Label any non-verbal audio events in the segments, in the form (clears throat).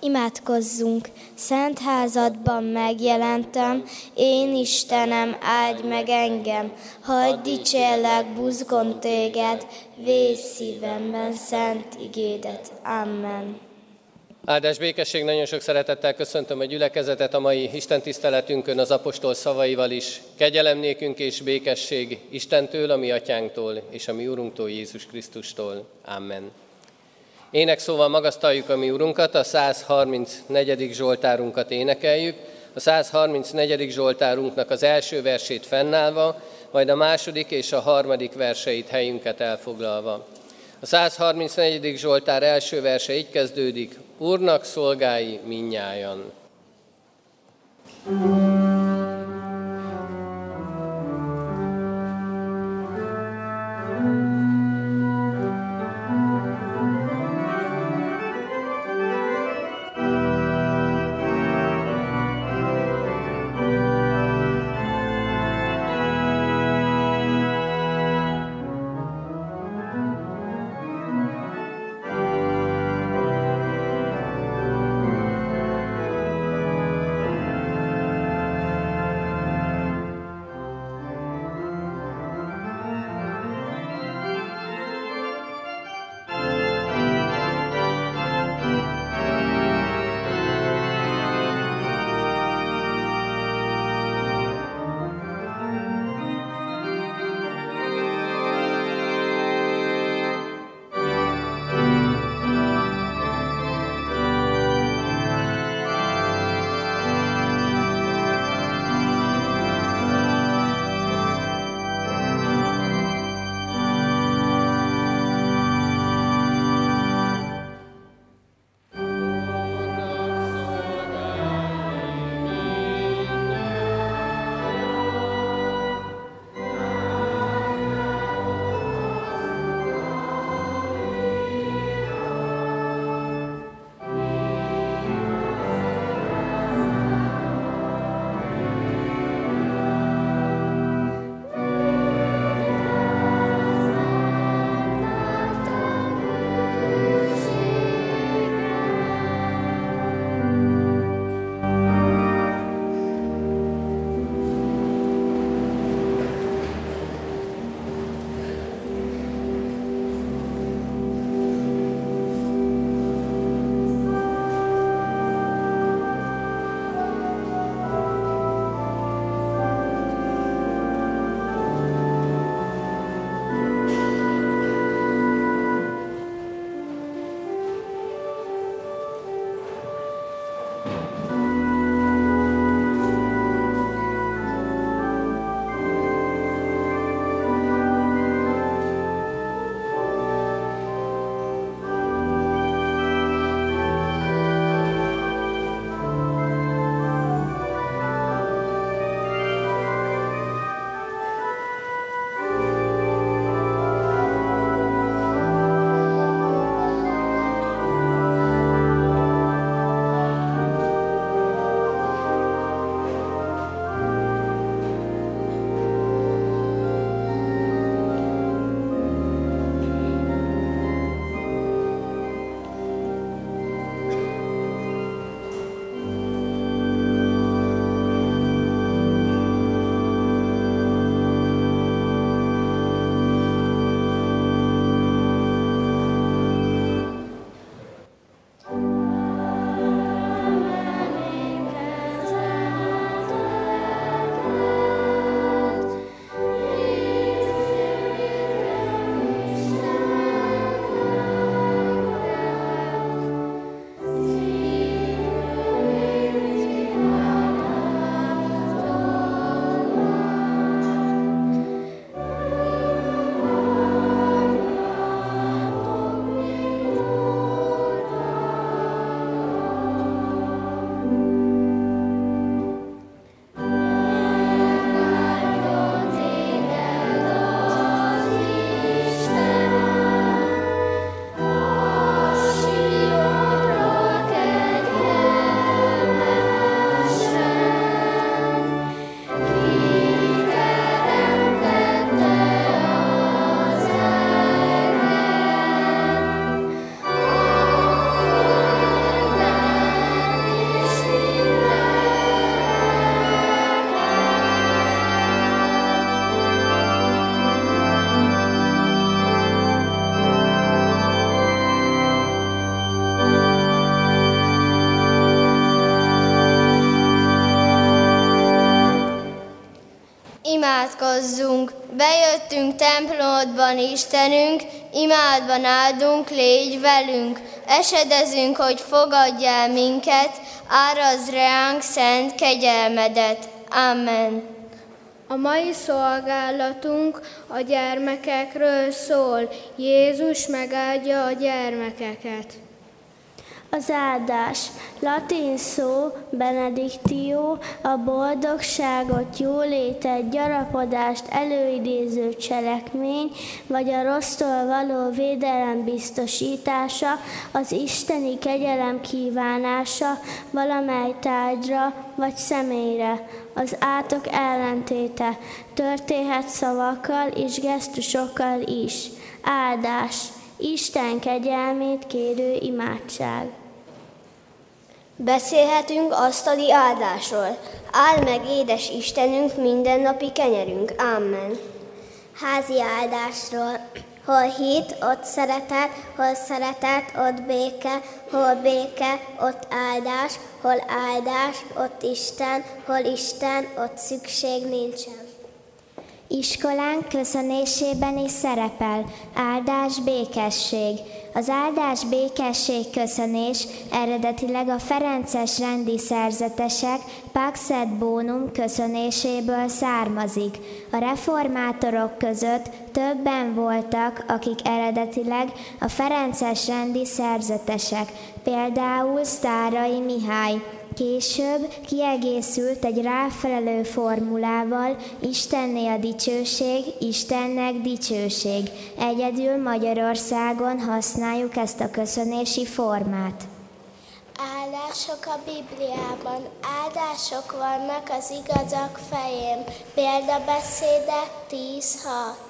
Imádkozzunk! Szent házadban megjelentem, én Istenem, áldj meg engem, hagyd dicsérlek buzgom téged, vész szívemben szent igédet. Amen. Áldás békesség, nagyon sok szeretettel köszöntöm a gyülekezetet a mai Isten tiszteletünkön az apostol szavaival is. Kegyelem nékünk és békesség Istentől, a mi atyánktól és a mi Urunktól, Jézus Krisztustól. Amen. Ének szóval magasztaljuk a mi Urunkat, a 134. Zsoltárunkat énekeljük. A 134. Zsoltárunknak az első versét fennállva, majd a második és a harmadik verseit helyünket elfoglalva. A 134. Zsoltár első verse így kezdődik, Úrnak szolgái minnyájan. thank Imádkozzunk! Bejöttünk templomodban, Istenünk, imádban áldunk, légy velünk. Esedezünk, hogy fogadjál minket, áraz reánk szent kegyelmedet. Amen. A mai szolgálatunk a gyermekekről szól. Jézus megáldja a gyermekeket. Az áldás. Latin szó benedictio, a boldogságot, jólétet, gyarapodást előidéző cselekmény, vagy a rossztól való védelem biztosítása, az isteni kegyelem kívánása valamely tárgyra vagy személyre. Az átok ellentéte történhet szavakkal és gesztusokkal is. Áldás. Isten kegyelmét kérő imádság. Beszélhetünk asztali áldásról. Áld meg, édes Istenünk, mindennapi kenyerünk. Amen. Házi áldásról. Hol hit, ott szeretet, hol szeretet, ott béke, hol béke, ott áldás, hol áldás, ott Isten, hol Isten, ott szükség nincsen. Iskolánk köszönésében is szerepel áldás, békesség. Az áldás, békesség, köszönés eredetileg a Ferences rendi szerzetesek Pax et Bonum köszönéséből származik. A reformátorok között többen voltak, akik eredetileg a Ferences rendi szerzetesek, például Sztárai Mihály, Később kiegészült egy ráfelelő formulával Istenné a dicsőség, Istennek dicsőség. Egyedül Magyarországon használjuk ezt a köszönési formát. Áldások a Bibliában, áldások vannak az igazak fején, példabeszédek 10.6.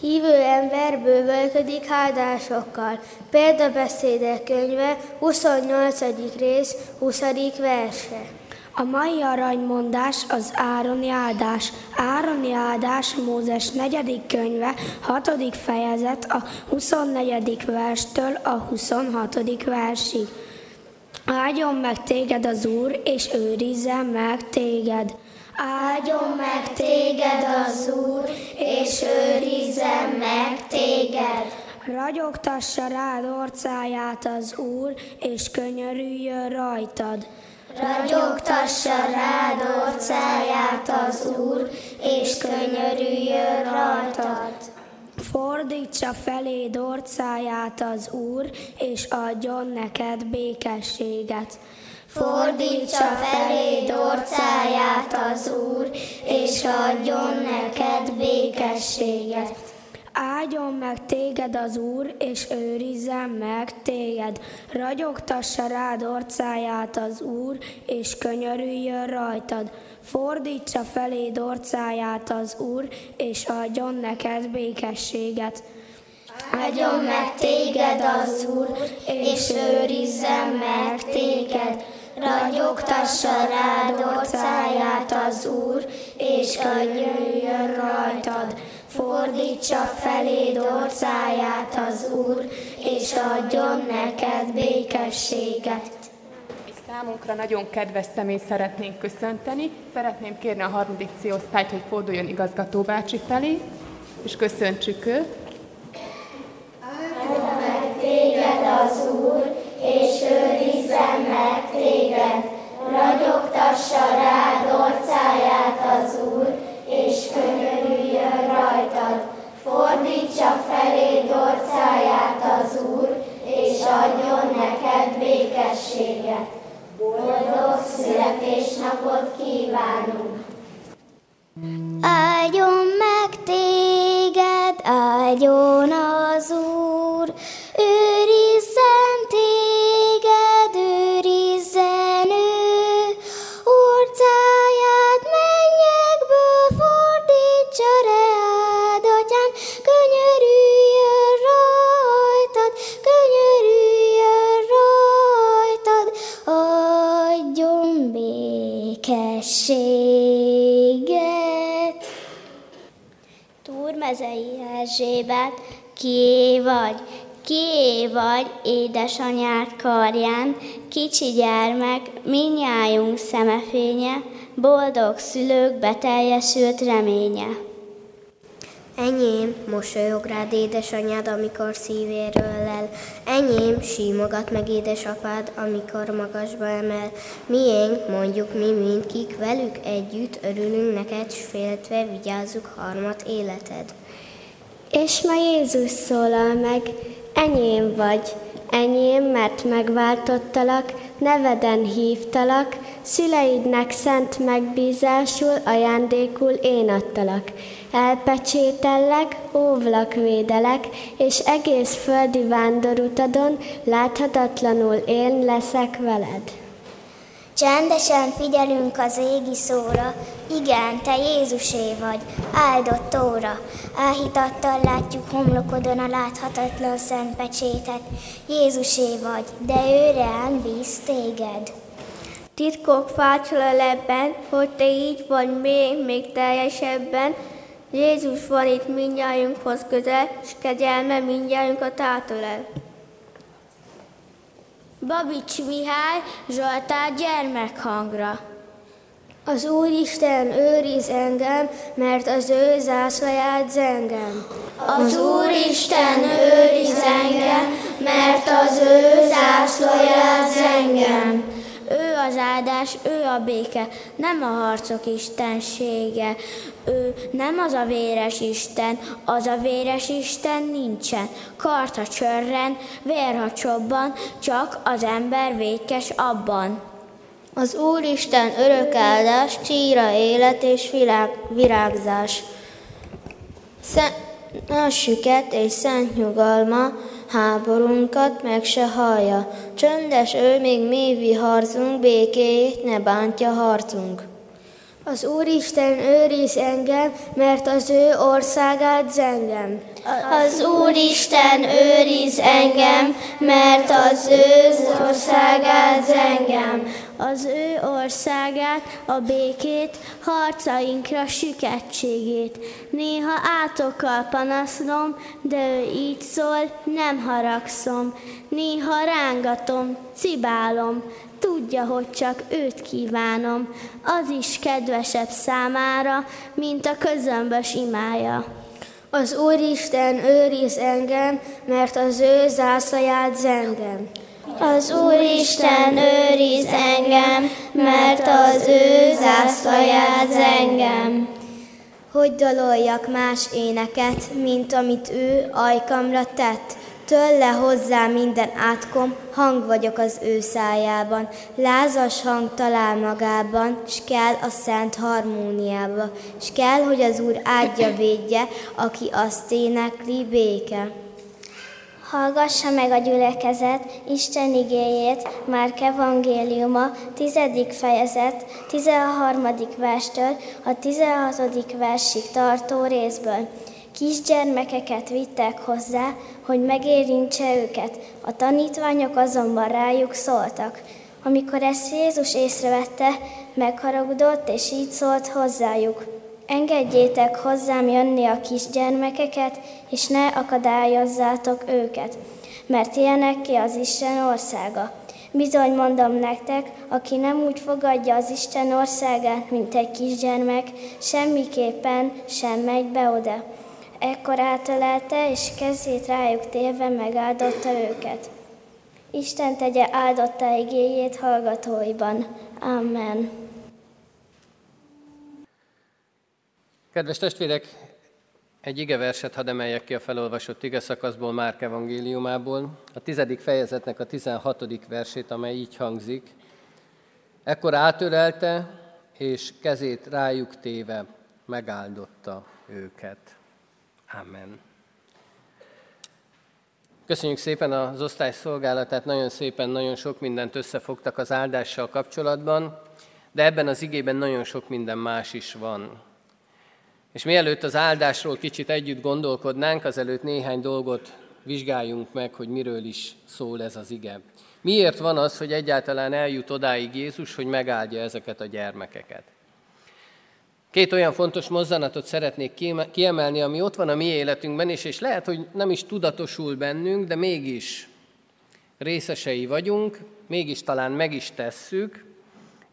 Hívő ember bővölködik áldásokkal. Példabeszédek könyve, 28. rész, 20. verse. A mai aranymondás az Ároni áldás. Ároni áldás Mózes 4. könyve, 6. fejezet a 24. verstől a 26. versig. Áldjon meg téged az Úr, és őrizze meg téged. Áldjon meg téged az Úr, és őrizzen meg téged. Ragyogtassa rád orcáját az Úr, és könyörüljön rajtad. Ragyogtassa rád orcáját az Úr, és könyörüljön rajtad. Fordítsa felé orcáját az Úr, és adjon neked békességet. Fordítsa felé orcáját az Úr, és adjon neked békességet. Áldjon meg téged az Úr, és őrizzen meg téged. Ragyogtassa rád orcáját az Úr, és könyörüljön rajtad. Fordítsa felé orcáját az Úr, és adjon neked békességet. Áldjon meg téged az Úr, és őrizzen meg téged. Ragyogtassa rád orcáját az Úr, és könyörüljön rajtad. Fordítsa feléd orcáját az Úr, és adjon neked békességet. Számunkra nagyon kedves személy szeretnénk köszönteni. Szeretném kérni a harmadik C-osztályt, hogy forduljon igazgató bácsi felé, és köszöntsük őt. Áldjon meg téged az Úr, és őrizzen meg téged. Ragyogtassa rád orcáját az Úr, és könyörüljön rajtad. Fordítsa felé orcáját az Úr, és adjon neked békességet. Boldog születésnapot kívánunk! Áldjon vagy édesanyád karján, kicsi gyermek, minnyájunk szemefénye, boldog szülők beteljesült reménye. Enyém, mosolyog rád édesanyád, amikor szívéről lel. Enyém, símogat meg édesapád, amikor magasba emel. Miénk, mondjuk mi mindkik, velük együtt örülünk neked, s féltve vigyázzuk harmat életed. És ma Jézus szólal meg, enyém vagy, enyém, mert megváltottalak, neveden hívtalak, szüleidnek szent megbízásul ajándékul én adtalak. Elpecsétellek, óvlak, védelek, és egész földi vándorutadon láthatatlanul én leszek veled. Csendesen figyelünk az égi szóra, igen, te Jézusé vagy, áldott óra. Áhítattal látjuk homlokodon a láthatatlan szent pecsétet. Jézusé vagy, de ő reán bíz téged. Titkok fácsol lebben, hogy te így vagy még, még teljesebben. Jézus van itt mindjájunkhoz közel, s kegyelme mindjájunkat átölel. Babics Mihály Zsoltár gyermekhangra. Az Úristen őriz engem, mert az ő zászlaját zengem. Az Úristen őriz engem, mert az ő zászlaját zengem. Ő az áldás, ő a béke, nem a harcok istensége. Ő nem az a véres Isten, az a véres Isten nincsen. Kart ha csörren, vér ha csobban, csak az ember vékes abban. Az Úristen örök áldás, csíra élet és világ, virágzás. Szent és szent nyugalma, háborunkat meg se hallja. Csöndes ő, még mi viharzunk, békéjét ne bántja harcunk. Az Úristen őriz engem, mert az ő országát zengem. Az Úristen őriz engem, mert az ő országát zengem. Az ő országát, a békét, harcainkra süketségét. Néha átokkal panaszlom, de ő így szól, nem haragszom. Néha rángatom, cibálom, tudja, hogy csak őt kívánom, az is kedvesebb számára, mint a közömbös imája. Az Úristen őriz engem, mert az ő zászlaját zengem. Az Úristen őriz engem, mert az ő zászlaját zengem. Hogy daloljak más éneket, mint amit ő ajkamra tett, Tőle hozzá minden átkom, hang vagyok az ő szájában. Lázas hang talál magában, s kell a szent harmóniába. S kell, hogy az Úr áldja védje, aki azt énekli béke. Hallgassa meg a gyülekezet Isten igéjét, Márk evangéliuma, tizedik fejezet, 13. verstől a 16. versig tartó részből. Kisgyermekeket vittek hozzá, hogy megérintse őket, a tanítványok azonban rájuk szóltak. Amikor ezt Jézus észrevette, megharagudott, és így szólt hozzájuk. Engedjétek hozzám jönni a kisgyermekeket, és ne akadályozzátok őket, mert ilyenek ki az Isten országa. Bizony mondom nektek, aki nem úgy fogadja az Isten országát, mint egy kisgyermek, semmiképpen sem megy be oda. Ekkor átölelte, és kezét rájuk térve megáldotta őket. Isten tegye áldotta igéjét hallgatóiban. Amen. Kedves testvérek, egy igeverset hadd emeljek ki a felolvasott ige szakaszból Márk evangéliumából, a tizedik fejezetnek a tizenhatodik versét, amely így hangzik. Ekkor átölelte, és kezét rájuk téve megáldotta őket. Amen. Köszönjük szépen az osztályszolgálatát, nagyon szépen, nagyon sok mindent összefogtak az áldással kapcsolatban, de ebben az igében nagyon sok minden más is van. És mielőtt az áldásról kicsit együtt gondolkodnánk, azelőtt néhány dolgot vizsgáljunk meg, hogy miről is szól ez az ige. Miért van az, hogy egyáltalán eljut odáig Jézus, hogy megáldja ezeket a gyermekeket? Két olyan fontos mozzanatot szeretnék kiemelni, ami ott van a mi életünkben is, és lehet, hogy nem is tudatosul bennünk, de mégis részesei vagyunk, mégis talán meg is tesszük,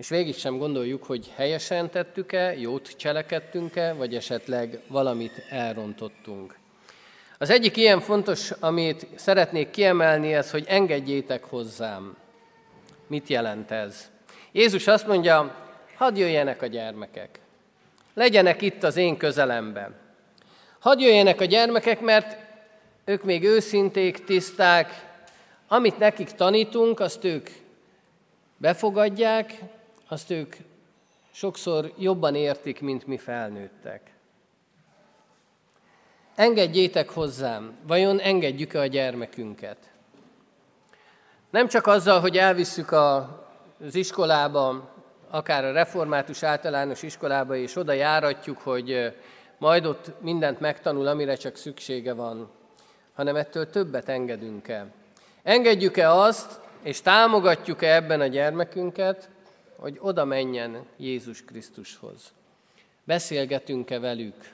és végig sem gondoljuk, hogy helyesen tettük-e, jót cselekedtünk-e, vagy esetleg valamit elrontottunk. Az egyik ilyen fontos, amit szeretnék kiemelni, ez, hogy engedjétek hozzám. Mit jelent ez? Jézus azt mondja, hadd jöjjenek a gyermekek. Legyenek itt az én közelemben. Hadd jöjjenek a gyermekek, mert ők még őszinték, tiszták, amit nekik tanítunk, azt ők befogadják, azt ők sokszor jobban értik, mint mi felnőttek. Engedjétek hozzám, vajon engedjük-e a gyermekünket? Nem csak azzal, hogy elvisszük az iskolába, akár a református általános iskolába, és oda járatjuk, hogy majd ott mindent megtanul, amire csak szüksége van, hanem ettől többet engedünk el. Engedjük-e azt, és támogatjuk-e ebben a gyermekünket, hogy oda menjen Jézus Krisztushoz? Beszélgetünk-e velük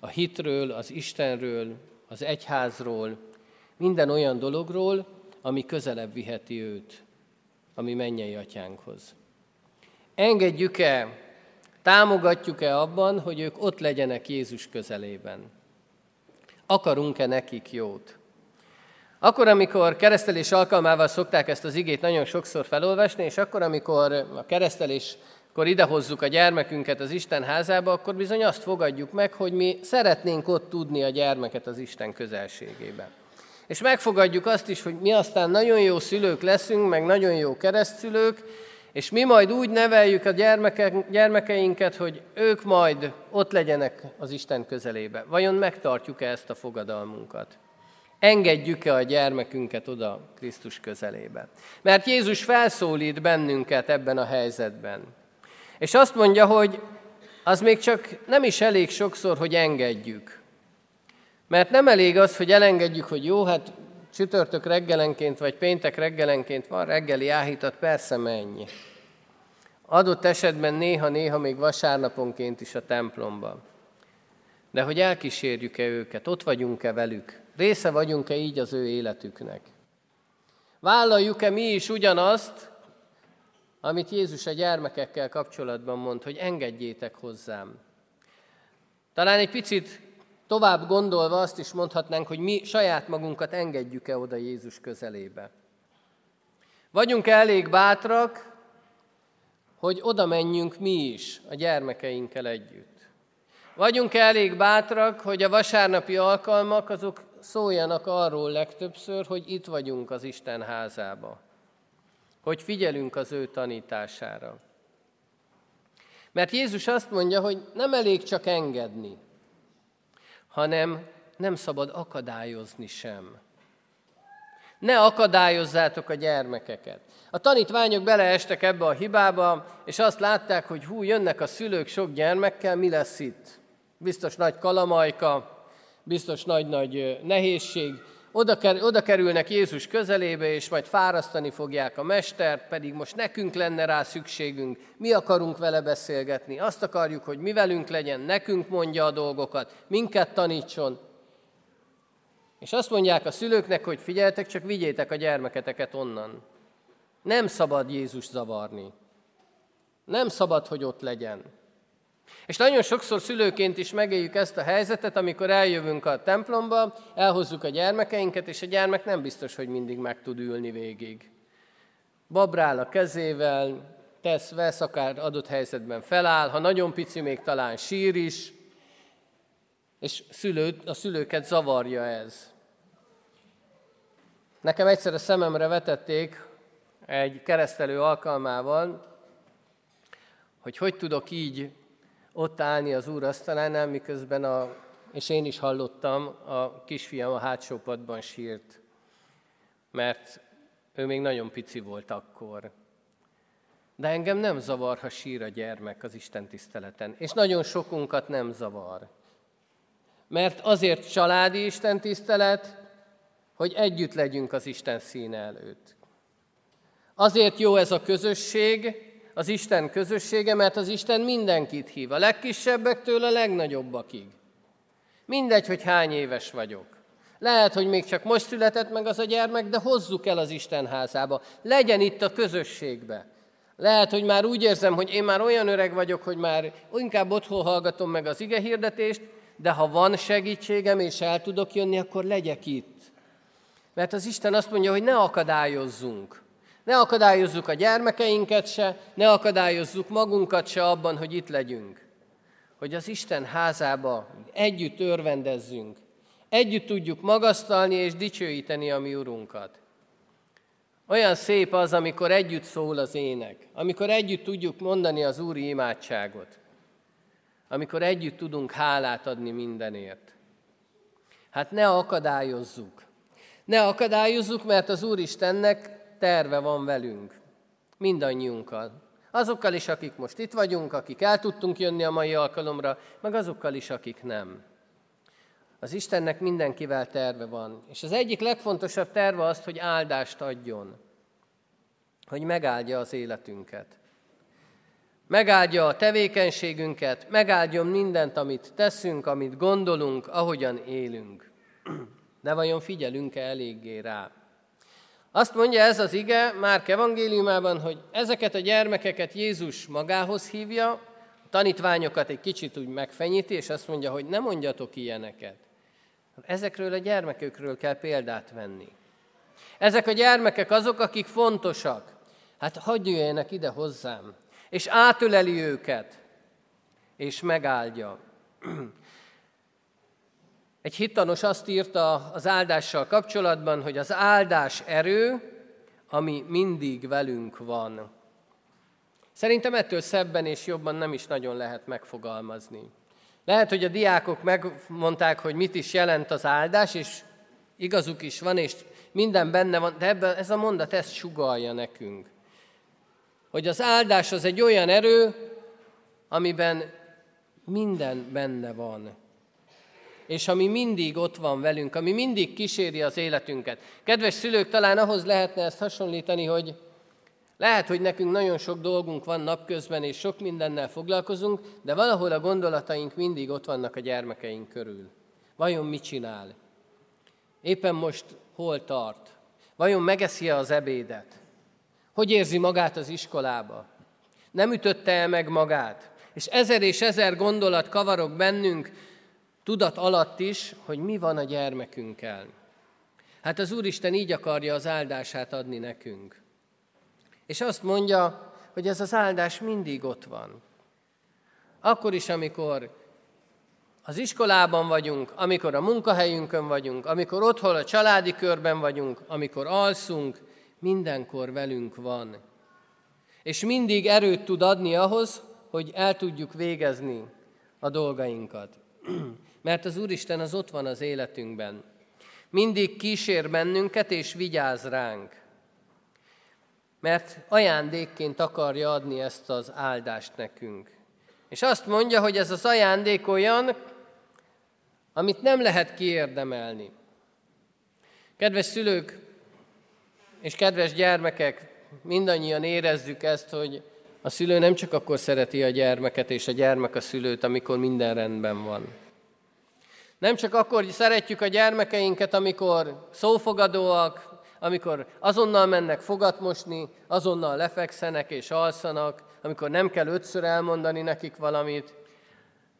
a hitről, az Istenről, az egyházról, minden olyan dologról, ami közelebb viheti őt, ami mennyei atyánkhoz. Engedjük-e, támogatjuk-e abban, hogy ők ott legyenek Jézus közelében? Akarunk-e nekik jót? Akkor, amikor keresztelés alkalmával szokták ezt az igét nagyon sokszor felolvasni, és akkor, amikor a kereszteléskor idehozzuk a gyermekünket az Isten házába, akkor bizony azt fogadjuk meg, hogy mi szeretnénk ott tudni a gyermeket az Isten közelségébe. És megfogadjuk azt is, hogy mi aztán nagyon jó szülők leszünk, meg nagyon jó keresztszülők, és mi majd úgy neveljük a gyermekeinket, hogy ők majd ott legyenek az Isten közelébe. Vajon megtartjuk-e ezt a fogadalmunkat? Engedjük-e a gyermekünket oda Krisztus közelébe? Mert Jézus felszólít bennünket ebben a helyzetben. És azt mondja, hogy az még csak nem is elég sokszor, hogy engedjük. Mert nem elég az, hogy elengedjük, hogy jó, hát csütörtök reggelenként vagy péntek reggelenként van reggeli áhítat, persze menj. Adott esetben néha-néha még vasárnaponként is a templomban. De hogy elkísérjük-e őket, ott vagyunk-e velük, Része vagyunk-e így az ő életüknek? Vállaljuk-e mi is ugyanazt, amit Jézus a gyermekekkel kapcsolatban mond, hogy engedjétek hozzám. Talán egy picit tovább gondolva azt is mondhatnánk, hogy mi saját magunkat engedjük-e oda Jézus közelébe. Vagyunk-e elég bátrak, hogy oda menjünk mi is a gyermekeinkkel együtt? Vagyunk-e elég bátrak, hogy a vasárnapi alkalmak azok szóljanak arról legtöbbször, hogy itt vagyunk az Isten házába, hogy figyelünk az ő tanítására. Mert Jézus azt mondja, hogy nem elég csak engedni, hanem nem szabad akadályozni sem. Ne akadályozzátok a gyermekeket. A tanítványok beleestek ebbe a hibába, és azt látták, hogy hú, jönnek a szülők sok gyermekkel, mi lesz itt? Biztos nagy kalamajka, biztos nagy-nagy nehézség, oda, oda kerülnek Jézus közelébe, és majd fárasztani fogják a mestert, pedig most nekünk lenne rá szükségünk, mi akarunk vele beszélgetni, azt akarjuk, hogy mi velünk legyen, nekünk mondja a dolgokat, minket tanítson. És azt mondják a szülőknek, hogy figyeltek, csak vigyétek a gyermeketeket onnan. Nem szabad Jézus zavarni. Nem szabad, hogy ott legyen. És nagyon sokszor szülőként is megéljük ezt a helyzetet, amikor eljövünk a templomba, elhozzuk a gyermekeinket, és a gyermek nem biztos, hogy mindig meg tud ülni végig. Babrál a kezével, tesz, vesz, akár adott helyzetben feláll, ha nagyon pici, még talán sír is, és szülő, a szülőket zavarja ez. Nekem egyszer a szememre vetették egy keresztelő alkalmával, hogy hogy tudok így ott állni az úr asztalánál, miközben a, és én is hallottam, a kisfiam a hátsó padban sírt, mert ő még nagyon pici volt akkor. De engem nem zavar, ha sír a gyermek az Isten tiszteleten, és nagyon sokunkat nem zavar. Mert azért családi Isten tisztelet, hogy együtt legyünk az Isten színe előtt. Azért jó ez a közösség, az Isten közössége, mert az Isten mindenkit hív, a legkisebbektől a legnagyobbakig. Mindegy, hogy hány éves vagyok. Lehet, hogy még csak most született meg az a gyermek, de hozzuk el az Isten házába. Legyen itt a közösségbe. Lehet, hogy már úgy érzem, hogy én már olyan öreg vagyok, hogy már inkább otthon hallgatom meg az ige hirdetést, de ha van segítségem és el tudok jönni, akkor legyek itt. Mert az Isten azt mondja, hogy ne akadályozzunk. Ne akadályozzuk a gyermekeinket se, ne akadályozzuk magunkat se abban, hogy itt legyünk. Hogy az Isten házába együtt örvendezzünk, együtt tudjuk magasztalni és dicsőíteni a mi Urunkat. Olyan szép az, amikor együtt szól az ének, amikor együtt tudjuk mondani az Úri imádságot, amikor együtt tudunk hálát adni mindenért. Hát ne akadályozzuk. Ne akadályozzuk, mert az Úristennek terve van velünk, mindannyiunkkal. Azokkal is, akik most itt vagyunk, akik el tudtunk jönni a mai alkalomra, meg azokkal is, akik nem. Az Istennek mindenkivel terve van. És az egyik legfontosabb terve az, hogy áldást adjon. Hogy megáldja az életünket. Megáldja a tevékenységünket, megáldjon mindent, amit teszünk, amit gondolunk, ahogyan élünk. (clears throat) De vajon figyelünk-e eléggé rá? Azt mondja ez az ige Márk evangéliumában, hogy ezeket a gyermekeket Jézus magához hívja, a tanítványokat egy kicsit úgy megfenyíti, és azt mondja, hogy ne mondjatok ilyeneket. Ezekről a gyermekekről kell példát venni. Ezek a gyermekek azok, akik fontosak. Hát hagyj jöjjenek ide hozzám, és átöleli őket, és megáldja. Egy hittanos azt írta az áldással kapcsolatban, hogy az áldás erő, ami mindig velünk van. Szerintem ettől szebben és jobban nem is nagyon lehet megfogalmazni. Lehet, hogy a diákok megmondták, hogy mit is jelent az áldás, és igazuk is van, és minden benne van, de ebben ez a mondat ezt sugalja nekünk. Hogy az áldás az egy olyan erő, amiben minden benne van. És ami mindig ott van velünk, ami mindig kíséri az életünket. Kedves szülők, talán ahhoz lehetne ezt hasonlítani, hogy lehet, hogy nekünk nagyon sok dolgunk van napközben, és sok mindennel foglalkozunk, de valahol a gondolataink mindig ott vannak a gyermekeink körül. Vajon mit csinál? Éppen most hol tart? Vajon megeszi az ebédet? Hogy érzi magát az iskolába? Nem ütötte el meg magát? És ezer és ezer gondolat kavarok bennünk, tudat alatt is, hogy mi van a gyermekünkkel. Hát az Úristen így akarja az áldását adni nekünk. És azt mondja, hogy ez az áldás mindig ott van. Akkor is, amikor az iskolában vagyunk, amikor a munkahelyünkön vagyunk, amikor otthon a családi körben vagyunk, amikor alszunk, mindenkor velünk van. És mindig erőt tud adni ahhoz, hogy el tudjuk végezni a dolgainkat. (clears throat) Mert az Úristen az ott van az életünkben. Mindig kísér bennünket és vigyáz ránk mert ajándékként akarja adni ezt az áldást nekünk. És azt mondja, hogy ez az ajándék olyan, amit nem lehet kiérdemelni. Kedves szülők és kedves gyermekek, mindannyian érezzük ezt, hogy a szülő nem csak akkor szereti a gyermeket és a gyermek a szülőt, amikor minden rendben van. Nem csak akkor szeretjük a gyermekeinket, amikor szófogadóak, amikor azonnal mennek fogat mosni, azonnal lefekszenek és alszanak, amikor nem kell ötször elmondani nekik valamit.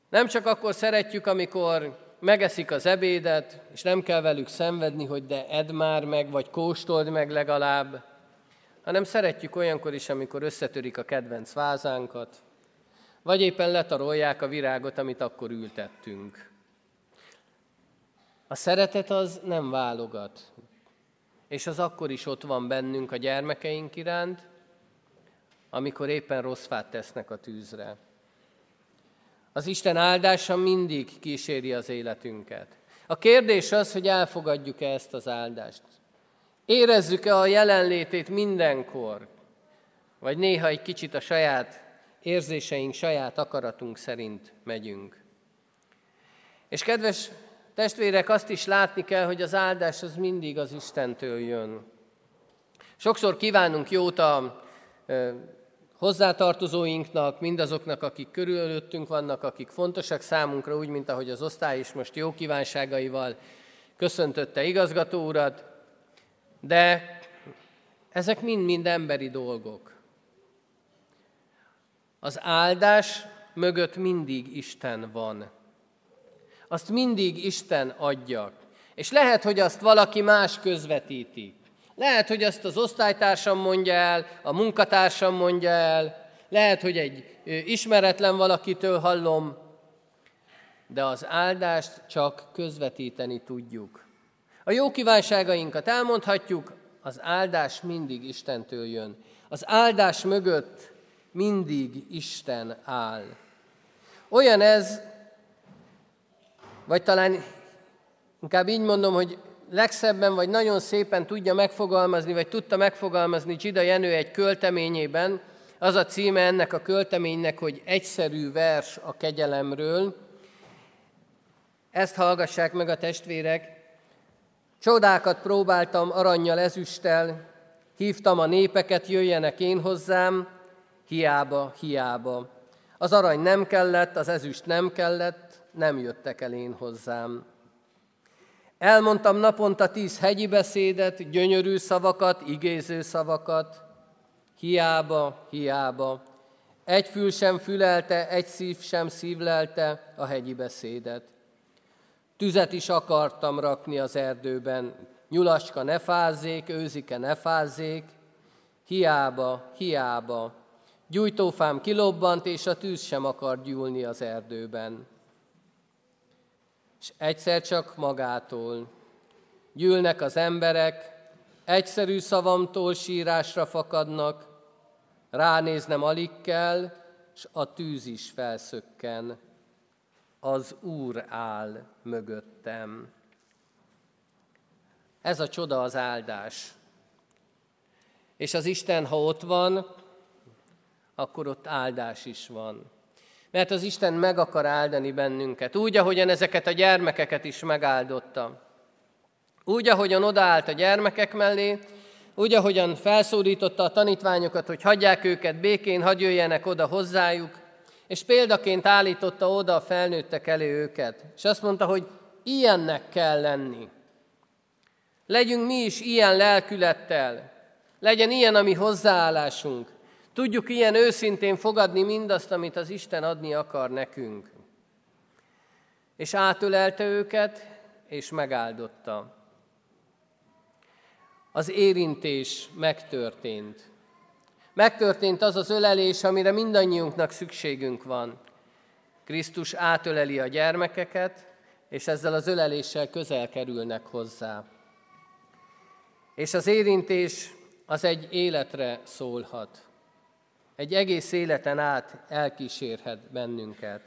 Nem csak akkor szeretjük, amikor megeszik az ebédet, és nem kell velük szenvedni, hogy de edd már meg, vagy kóstold meg legalább, hanem szeretjük olyankor is, amikor összetörik a kedvenc vázánkat, vagy éppen letarolják a virágot, amit akkor ültettünk. A szeretet az nem válogat és az akkor is ott van bennünk a gyermekeink iránt, amikor éppen rossz fát tesznek a tűzre. Az Isten áldása mindig kíséri az életünket. A kérdés az, hogy elfogadjuk-e ezt az áldást. Érezzük-e a jelenlétét mindenkor, vagy néha egy kicsit a saját érzéseink, saját akaratunk szerint megyünk. És kedves Testvérek, azt is látni kell, hogy az áldás az mindig az Istentől jön. Sokszor kívánunk jót a hozzátartozóinknak, mindazoknak, akik körülöttünk vannak, akik fontosak számunkra, úgy, mint ahogy az osztály is most jó kívánságaival köszöntötte igazgató urat, de ezek mind-mind emberi dolgok. Az áldás mögött mindig Isten van. Azt mindig Isten adja. És lehet, hogy azt valaki más közvetíti. Lehet, hogy azt az osztálytársam mondja el, a munkatársam mondja el, lehet, hogy egy ismeretlen valakitől hallom, de az áldást csak közvetíteni tudjuk. A jó kívánságainkat elmondhatjuk, az áldás mindig Istentől jön. Az áldás mögött mindig Isten áll. Olyan ez, vagy talán inkább így mondom, hogy legszebben, vagy nagyon szépen tudja megfogalmazni, vagy tudta megfogalmazni Dzsida Jenő egy költeményében, az a címe ennek a költeménynek, hogy egyszerű vers a kegyelemről. Ezt hallgassák meg a testvérek. Csodákat próbáltam aranyjal, ezüsttel, hívtam a népeket, jöjjenek én hozzám, hiába, hiába. Az arany nem kellett, az ezüst nem kellett, nem jöttek el én hozzám. Elmondtam naponta tíz hegyi beszédet, gyönyörű szavakat, igéző szavakat. Hiába, hiába. Egy fül sem fülelte, egy szív sem szívlelte a hegyi beszédet. Tüzet is akartam rakni az erdőben, nyulaska ne fázzék, őzike ne fázzék, hiába, hiába. Gyújtófám kilobbant, és a tűz sem akar gyúlni az erdőben és egyszer csak magától. Gyűlnek az emberek, egyszerű szavamtól sírásra fakadnak, ránéznem alig kell, és a tűz is felszökken. Az Úr áll mögöttem. Ez a csoda az áldás. És az Isten, ha ott van, akkor ott áldás is van. Mert az Isten meg akar áldani bennünket, úgy, ahogyan ezeket a gyermekeket is megáldotta. Úgy, ahogyan odaállt a gyermekek mellé, úgy, ahogyan felszólította a tanítványokat, hogy hagyják őket békén, hagyj jöjjenek oda hozzájuk, és példaként állította oda a felnőttek elé őket. És azt mondta, hogy ilyennek kell lenni. Legyünk mi is ilyen lelkülettel. Legyen ilyen a mi hozzáállásunk. Tudjuk ilyen őszintén fogadni mindazt, amit az Isten adni akar nekünk. És átölelte őket, és megáldotta. Az érintés megtörtént. Megtörtént az az ölelés, amire mindannyiunknak szükségünk van. Krisztus átöleli a gyermekeket, és ezzel az öleléssel közel kerülnek hozzá. És az érintés az egy életre szólhat egy egész életen át elkísérhet bennünket.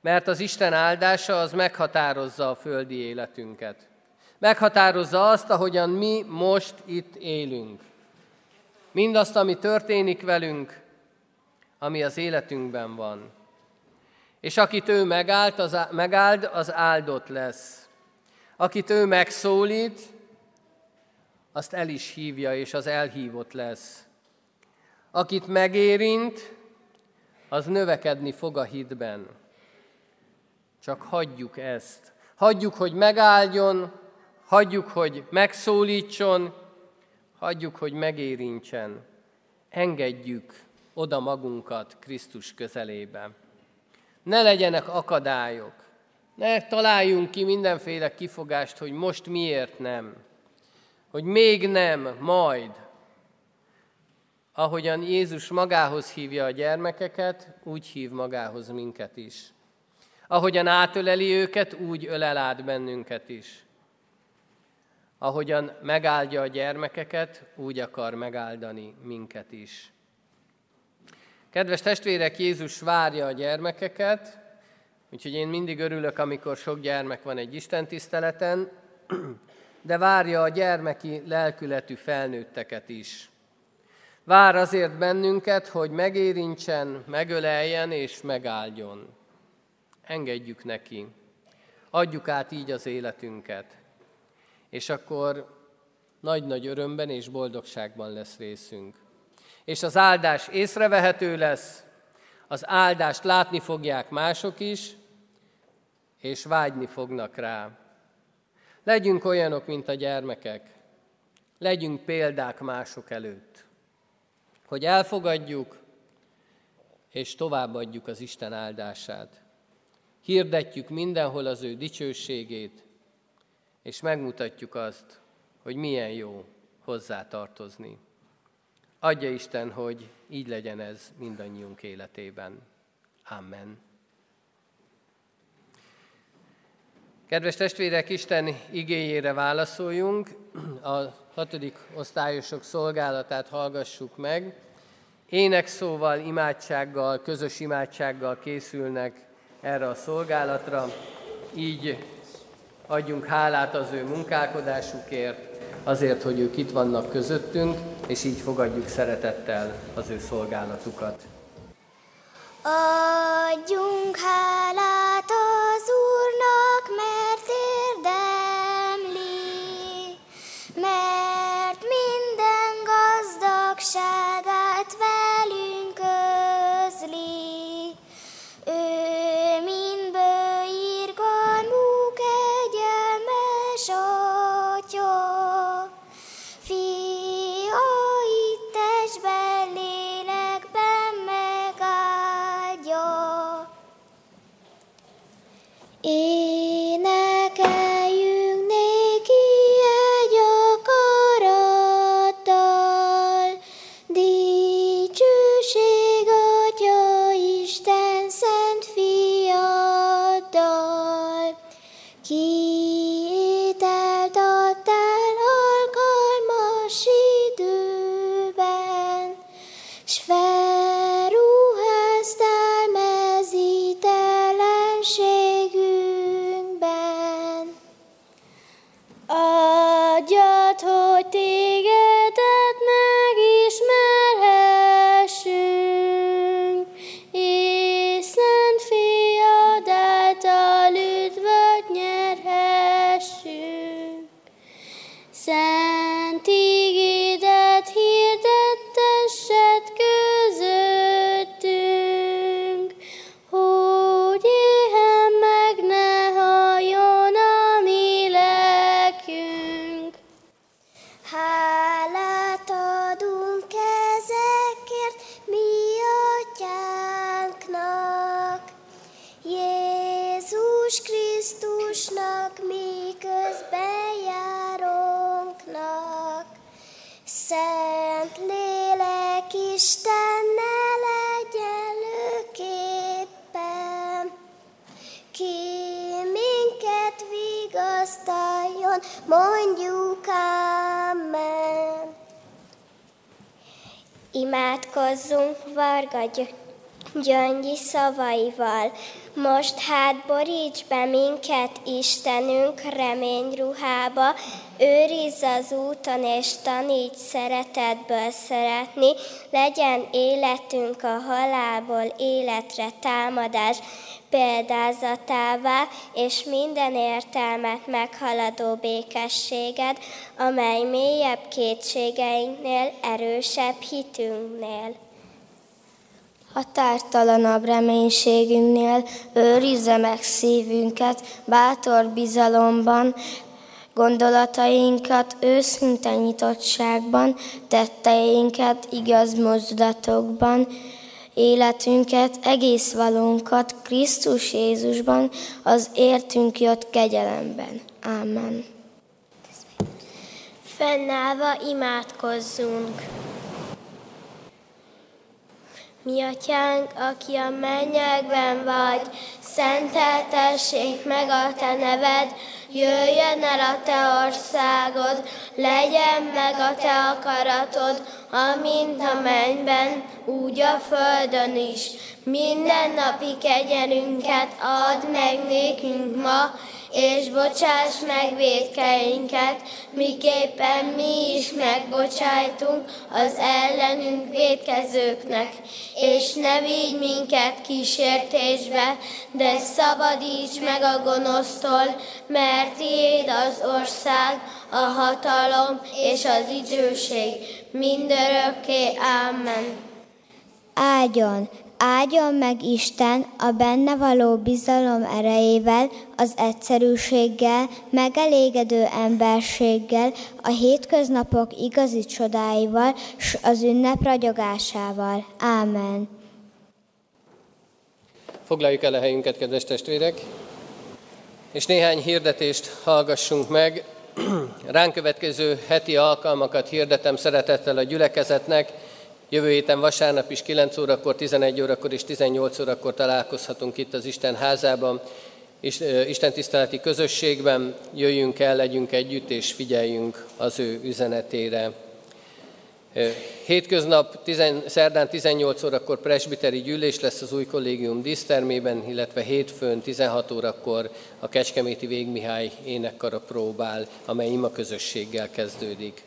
Mert az Isten áldása az meghatározza a földi életünket. Meghatározza azt, ahogyan mi most itt élünk. Mindazt, ami történik velünk, ami az életünkben van. És akit ő megáld, az, megáld, az áldott lesz. Akit ő megszólít, azt el is hívja, és az elhívott lesz. Akit megérint, az növekedni fog a hitben. Csak hagyjuk ezt. Hagyjuk, hogy megáldjon, hagyjuk, hogy megszólítson, hagyjuk, hogy megérintsen. Engedjük oda magunkat Krisztus közelébe. Ne legyenek akadályok. Ne találjunk ki mindenféle kifogást, hogy most miért nem. Hogy még nem, majd. Ahogyan Jézus magához hívja a gyermekeket, úgy hív magához minket is. Ahogyan átöleli őket, úgy ölel át bennünket is. Ahogyan megáldja a gyermekeket, úgy akar megáldani minket is. Kedves testvérek, Jézus várja a gyermekeket, úgyhogy én mindig örülök, amikor sok gyermek van egy Isten tiszteleten, de várja a gyermeki lelkületű felnőtteket is. Vár azért bennünket, hogy megérintsen, megöleljen és megáldjon. Engedjük neki. Adjuk át így az életünket. És akkor nagy-nagy örömben és boldogságban lesz részünk. és az áldás észrevehető lesz, az áldást látni fogják mások is, és vágyni fognak rá. Legyünk olyanok, mint a gyermekek. Legyünk példák mások előtt. Hogy elfogadjuk, és továbbadjuk az Isten áldását. Hirdetjük mindenhol az ő dicsőségét, és megmutatjuk azt, hogy milyen jó hozzá tartozni. Adja Isten, hogy így legyen ez mindannyiunk életében. Amen. Kedves testvérek, Isten igényére válaszoljunk. A hatodik osztályosok szolgálatát hallgassuk meg. Énekszóval, imádsággal, közös imádsággal készülnek erre a szolgálatra. Így adjunk hálát az ő munkálkodásukért, azért, hogy ők itt vannak közöttünk, és így fogadjuk szeretettel az ő szolgálatukat. Adjunk hálát lagi. Imádkozzunk Varga Gy- Gyöngyi szavaival. Most hát boríts be minket, Istenünk, reményruhába, őrizz az úton és taníts szeretetből szeretni, legyen életünk a halálból életre támadás példázatává, és minden értelmet meghaladó békességed, amely mélyebb kétségeinknél, erősebb hitünknél. Határtalanabb reménységünknél őrizze meg szívünket, bátor bizalomban, gondolatainkat őszinte nyitottságban, tetteinket igaz mozdulatokban, életünket, egész valónkat Krisztus Jézusban, az értünk jött kegyelemben. Amen. Fennállva imádkozzunk. Mi atyánk, aki a mennyekben vagy, szenteltessék meg a te neved, jöjjön el a te országod, legyen meg a te akaratod, amint a mennyben, úgy a földön is. Minden napi kegyelünket add meg nékünk ma, és bocsáss meg védkeinket, miképpen mi is megbocsájtunk az ellenünk védkezőknek, és ne vigy minket kísértésbe, de szabadíts meg a gonosztól, mert tiéd az ország, a hatalom és az időség, mindörökké. Amen. Áldjon, áldjon meg Isten a benne való bizalom erejével, az egyszerűséggel, megelégedő emberséggel, a hétköznapok igazi csodáival, s az ünnep ragyogásával. Ámen. Foglaljuk el a helyünket, kedves testvérek, és néhány hirdetést hallgassunk meg. (clears throat) Ránk következő heti alkalmakat hirdetem szeretettel a gyülekezetnek. Jövő héten vasárnap is 9 órakor, 11 órakor és 18 órakor találkozhatunk itt az Isten házában, Isten tiszteleti közösségben. Jöjjünk el, legyünk együtt és figyeljünk az ő üzenetére. Hétköznap, tizen, szerdán 18 órakor presbiteri gyűlés lesz az új kollégium dísztermében, illetve hétfőn 16 órakor a Kecskeméti Végmihály énekkara próbál, amely ima közösséggel kezdődik.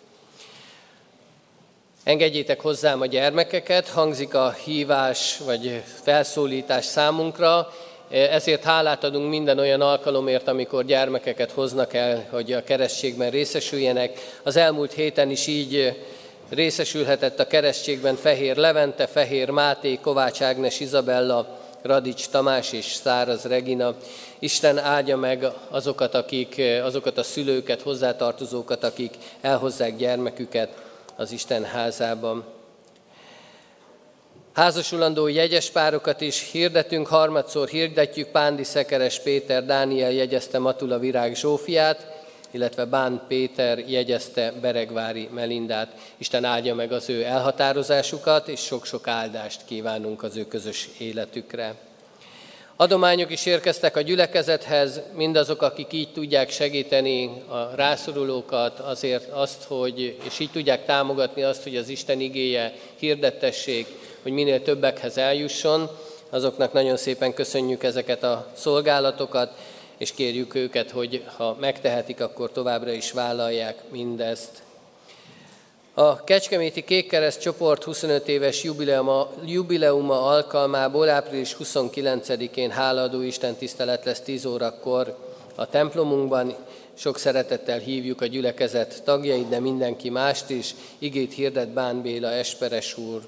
Engedjétek hozzám a gyermekeket, hangzik a hívás vagy felszólítás számunkra, ezért hálát adunk minden olyan alkalomért, amikor gyermekeket hoznak el, hogy a keresztségben részesüljenek. Az elmúlt héten is így részesülhetett a keresztségben Fehér Levente, Fehér Máté, Kovács Ágnes Izabella, Radics Tamás és Száraz Regina. Isten áldja meg azokat, akik, azokat a szülőket, hozzátartozókat, akik elhozzák gyermeküket az Isten házában. Házasulandó jegyes párokat is hirdetünk, harmadszor hirdetjük, Pándi Szekeres Péter Dániel jegyezte Matula Virág Zsófiát, illetve Bán Péter jegyezte Beregvári Melindát. Isten áldja meg az ő elhatározásukat, és sok-sok áldást kívánunk az ő közös életükre. Adományok is érkeztek a gyülekezethez, mindazok, akik így tudják segíteni a rászorulókat, azért azt, hogy, és így tudják támogatni azt, hogy az Isten igéje hirdettessék, hogy minél többekhez eljusson, azoknak nagyon szépen köszönjük ezeket a szolgálatokat, és kérjük őket, hogy ha megtehetik, akkor továbbra is vállalják mindezt. A Kecskeméti Kékkereszt csoport 25 éves jubileuma, jubileuma alkalmából április 29-én háladó Isten tisztelet lesz 10 órakor a templomunkban. Sok szeretettel hívjuk a gyülekezet tagjait, de mindenki mást is. Igét hirdet Bán Béla Esperes úr.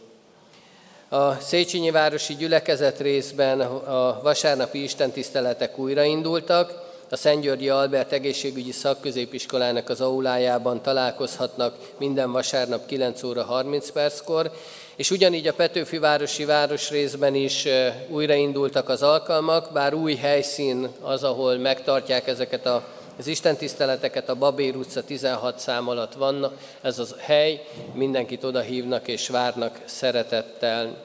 A Széchenyi Városi Gyülekezet részben a vasárnapi istentiszteletek újraindultak. A Szent Györgyi Albert Egészségügyi Szakközépiskolának az aulájában találkozhatnak minden vasárnap 9 óra 30 perckor, és ugyanígy a Petőfi Városi Városrészben is újraindultak az alkalmak, bár új helyszín az, ahol megtartják ezeket a az istentiszteleteket a Babér utca 16 szám alatt van, ez az hely, mindenkit oda hívnak és várnak szeretettel.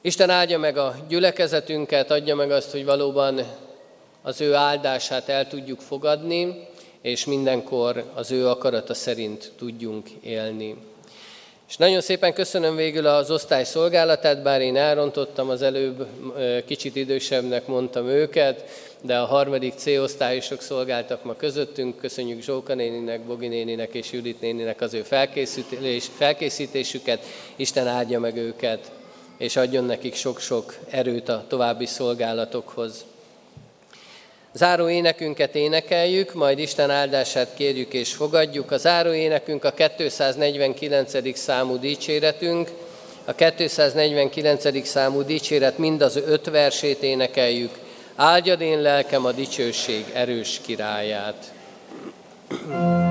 Isten áldja meg a gyülekezetünket, adja meg azt, hogy valóban az ő áldását el tudjuk fogadni, és mindenkor az ő akarata szerint tudjunk élni. És nagyon szépen köszönöm végül az osztály szolgálatát, bár én elrontottam az előbb, kicsit idősebbnek mondtam őket, de a harmadik C-osztályosok szolgáltak ma közöttünk. Köszönjük Zsóka néninek, Bogi néninek és Judit néninek az ő felkészítés, felkészítésüket. Isten áldja meg őket, és adjon nekik sok-sok erőt a további szolgálatokhoz. Záró énekünket énekeljük, majd Isten áldását kérjük és fogadjuk. A záró énekünk a 249. számú dicséretünk. A 249. számú dicséret mind az öt versét énekeljük. Áldjad én lelkem a dicsőség erős királyát. thank you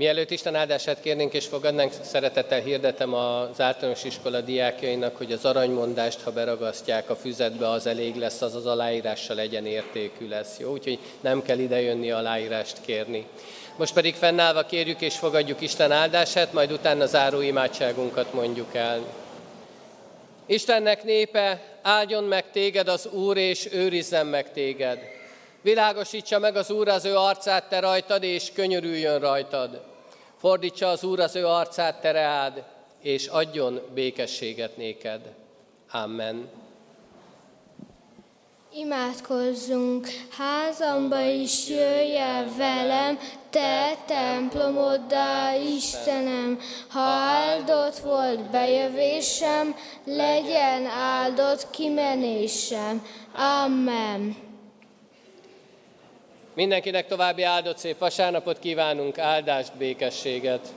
Mielőtt Isten áldását kérnénk és fogadnánk, szeretettel hirdetem az általános iskola diákjainak, hogy az aranymondást, ha beragasztják a füzetbe, az elég lesz, az az aláírással legyen értékű lesz. Jó? Úgyhogy nem kell idejönni aláírást kérni. Most pedig fennállva kérjük és fogadjuk Isten áldását, majd utána záró imádságunkat mondjuk el. Istennek népe, áldjon meg téged az Úr, és őrizzen meg téged. Világosítsa meg az Úr az ő arcát te rajtad, és könyörüljön rajtad. Fordítsa az Úr az ő arcát te reád, és adjon békességet néked. Amen. Imádkozzunk, házamba is jöjj el velem, te templomoddá, Istenem, ha áldott volt bejövésem, legyen áldott kimenésem. Amen. Mindenkinek további áldott szép vasárnapot kívánunk, áldást, békességet!